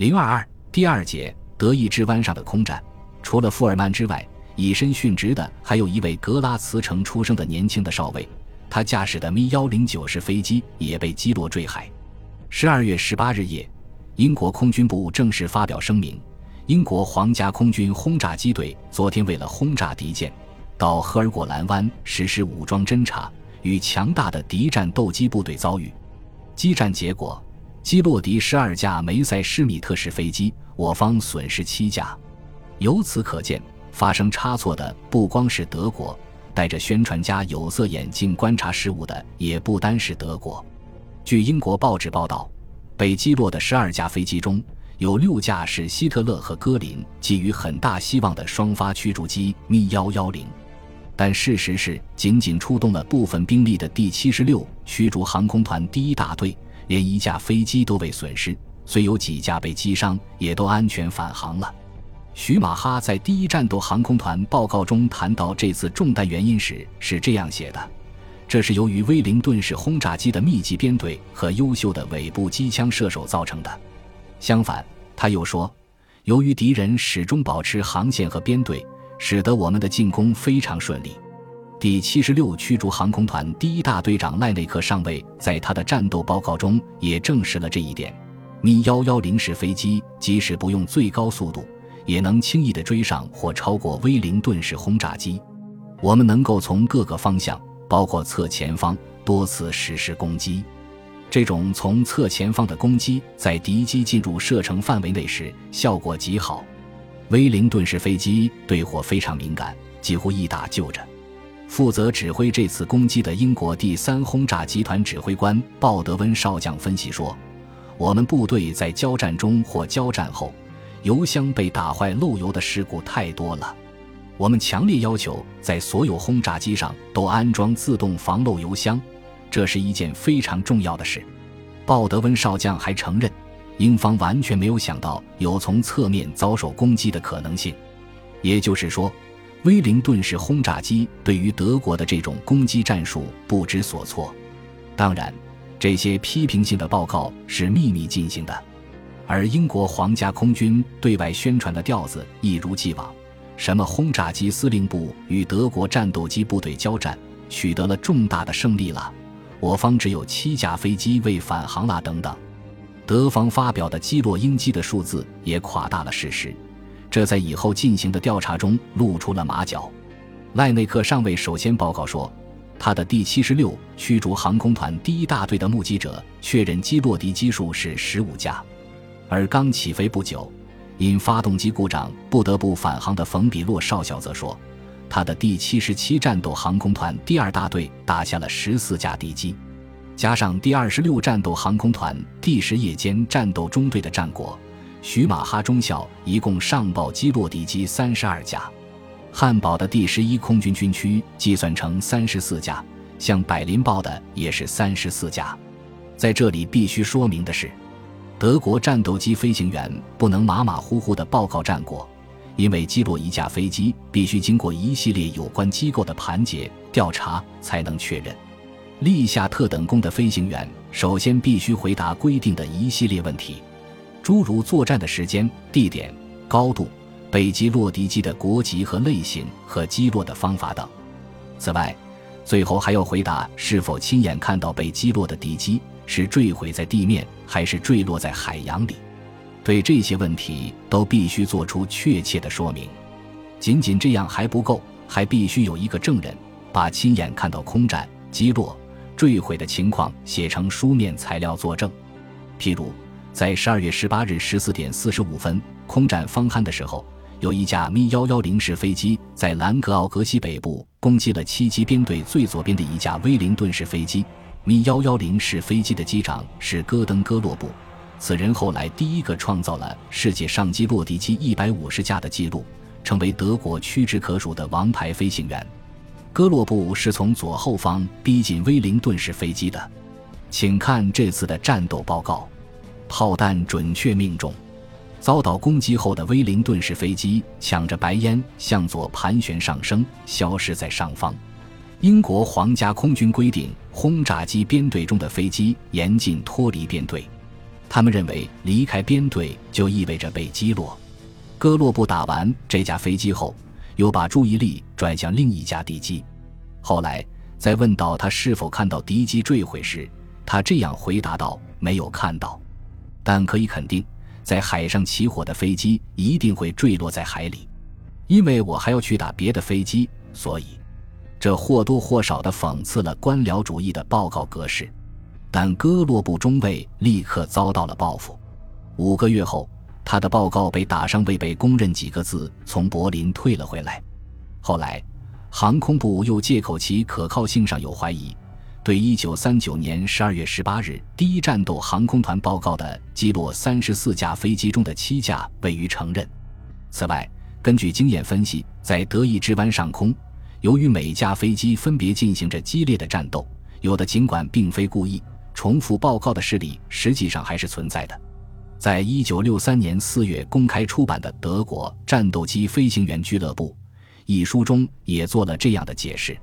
零二二第二节德意志湾上的空战，除了富尔曼之外，以身殉职的还有一位格拉茨城出生的年轻的少尉，他驾驶的 Mi 幺零九式飞机也被击落坠海。十二月十八日夜，英国空军部正式发表声明：英国皇家空军轰炸机队昨天为了轰炸敌舰，到赫尔果兰湾实施武装侦察，与强大的敌战斗机部队遭遇。激战结果。击落敌十二架梅塞施米特式飞机，我方损失七架。由此可见，发生差错的不光是德国，戴着宣传家有色眼镜观察事物的也不单是德国。据英国报纸报道，被击落的十二架飞机中有六架是希特勒和戈林寄予很大希望的双发驱逐机 M 幺幺零，但事实是，仅仅出动了部分兵力的第七十六驱逐航空团第一大队。连一架飞机都未损失，虽有几架被击伤，也都安全返航了。徐马哈在第一战斗航空团报告中谈到这次中弹原因时是这样写的：“这是由于威灵顿式轰炸机的密集编队和优秀的尾部机枪射手造成的。”相反，他又说：“由于敌人始终保持航线和编队，使得我们的进攻非常顺利。”第七十六驱逐航空团第一大队长赖内克上尉在他的战斗报告中也证实了这一点。米幺幺零式飞机即使不用最高速度，也能轻易地追上或超过威灵顿式轰炸机。我们能够从各个方向，包括侧前方，多次实施攻击。这种从侧前方的攻击，在敌机进入射程范围内时效果极好。威灵顿式飞机对火非常敏感，几乎一打就着。负责指挥这次攻击的英国第三轰炸集团指挥官鲍德温少将分析说：“我们部队在交战中或交战后，油箱被打坏漏油的事故太多了。我们强烈要求在所有轰炸机上都安装自动防漏油箱，这是一件非常重要的事。”鲍德温少将还承认，英方完全没有想到有从侧面遭受攻击的可能性，也就是说。威灵顿式轰炸机对于德国的这种攻击战术不知所措。当然，这些批评性的报告是秘密进行的，而英国皇家空军对外宣传的调子一如既往：什么轰炸机司令部与德国战斗机部队交战，取得了重大的胜利了，我方只有七架飞机未返航啦等等。德方发表的击落英机的数字也夸大了事实。这在以后进行的调查中露出了马脚。赖内克上尉首先报告说，他的第七十六驱逐航空团第一大队的目击者确认击落敌机数是十五架，而刚起飞不久，因发动机故障不得不返航的冯比洛少校则说，他的第七十七战斗航空团第二大队打下了十四架敌机，加上第二十六战斗航空团第十夜间战斗中队的战果。徐马哈中校一共上报击落敌机三十二架，汉堡的第十一空军军区计算成三十四架，向柏林报的也是三十四架。在这里必须说明的是，德国战斗机飞行员不能马马虎虎地报告战果，因为击落一架飞机必须经过一系列有关机构的盘结调查才能确认。立下特等功的飞行员首先必须回答规定的一系列问题。诸如作战的时间、地点、高度、被击落敌机的国籍和类型和击落的方法等。此外，最后还要回答是否亲眼看到被击落的敌机是坠毁在地面还是坠落在海洋里。对这些问题都必须做出确切的说明。仅仅这样还不够，还必须有一个证人把亲眼看到空战、击落、坠毁的情况写成书面材料作证。譬如。在十二月十八日十四点四十五分，空战方酣的时候，有一架 Mi 幺幺零式飞机在兰格奥格西北部攻击了七机编队最左边的一架威灵顿式飞机。Mi 幺幺零式飞机的机长是戈登·戈洛布，此人后来第一个创造了世界上击落敌机一百五十架的记录，成为德国屈指可数的王牌飞行员。戈洛布是从左后方逼近威灵顿式飞机的，请看这次的战斗报告。炮弹准确命中，遭到攻击后的威灵顿式飞机抢着白烟向左盘旋上升，消失在上方。英国皇家空军规定，轰炸机编队中的飞机严禁脱离编队。他们认为离开编队就意味着被击落。戈洛布打完这架飞机后，又把注意力转向另一架敌机。后来，在问到他是否看到敌机坠毁时，他这样回答道：“没有看到，但可以肯定，在海上起火的飞机一定会坠落在海里。因为我还要去打别的飞机，所以这或多或少地讽刺了官僚主义的报告格式。但戈洛布中尉立刻遭到了报复。五个月后，他的报告被打上未被公认几个字，从柏林退了回来。后来。航空部又借口其可靠性上有怀疑，对1939年12月18日第一战斗航空团报告的击落34架飞机中的七架未予承认。此外，根据经验分析，在德意志湾上空，由于每架飞机分别进行着激烈的战斗，有的尽管并非故意重复报告的事例，实际上还是存在的。在一九六三年四月公开出版的《德国战斗机飞行员俱乐部》。一书中也做了这样的解释。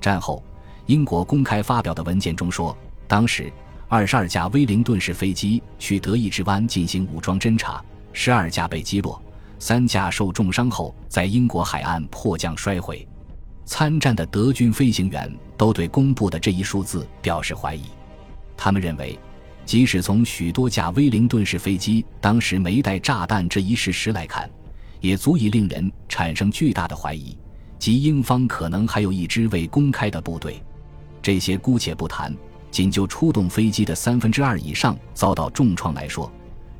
战后，英国公开发表的文件中说，当时二十二架威灵顿式飞机去德意志湾进行武装侦察，十二架被击落，三架受重伤后在英国海岸迫降摔毁。参战的德军飞行员都对公布的这一数字表示怀疑，他们认为，即使从许多架威灵顿式飞机当时没带炸弹这一事实来看。也足以令人产生巨大的怀疑，即英方可能还有一支未公开的部队。这些姑且不谈，仅就出动飞机的三分之二以上遭到重创来说，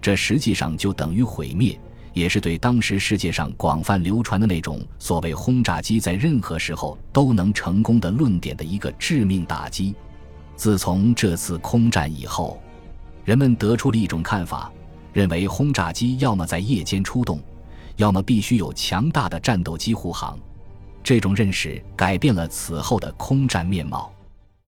这实际上就等于毁灭，也是对当时世界上广泛流传的那种所谓轰炸机在任何时候都能成功的论点的一个致命打击。自从这次空战以后，人们得出了一种看法，认为轰炸机要么在夜间出动。要么必须有强大的战斗机护航，这种认识改变了此后的空战面貌。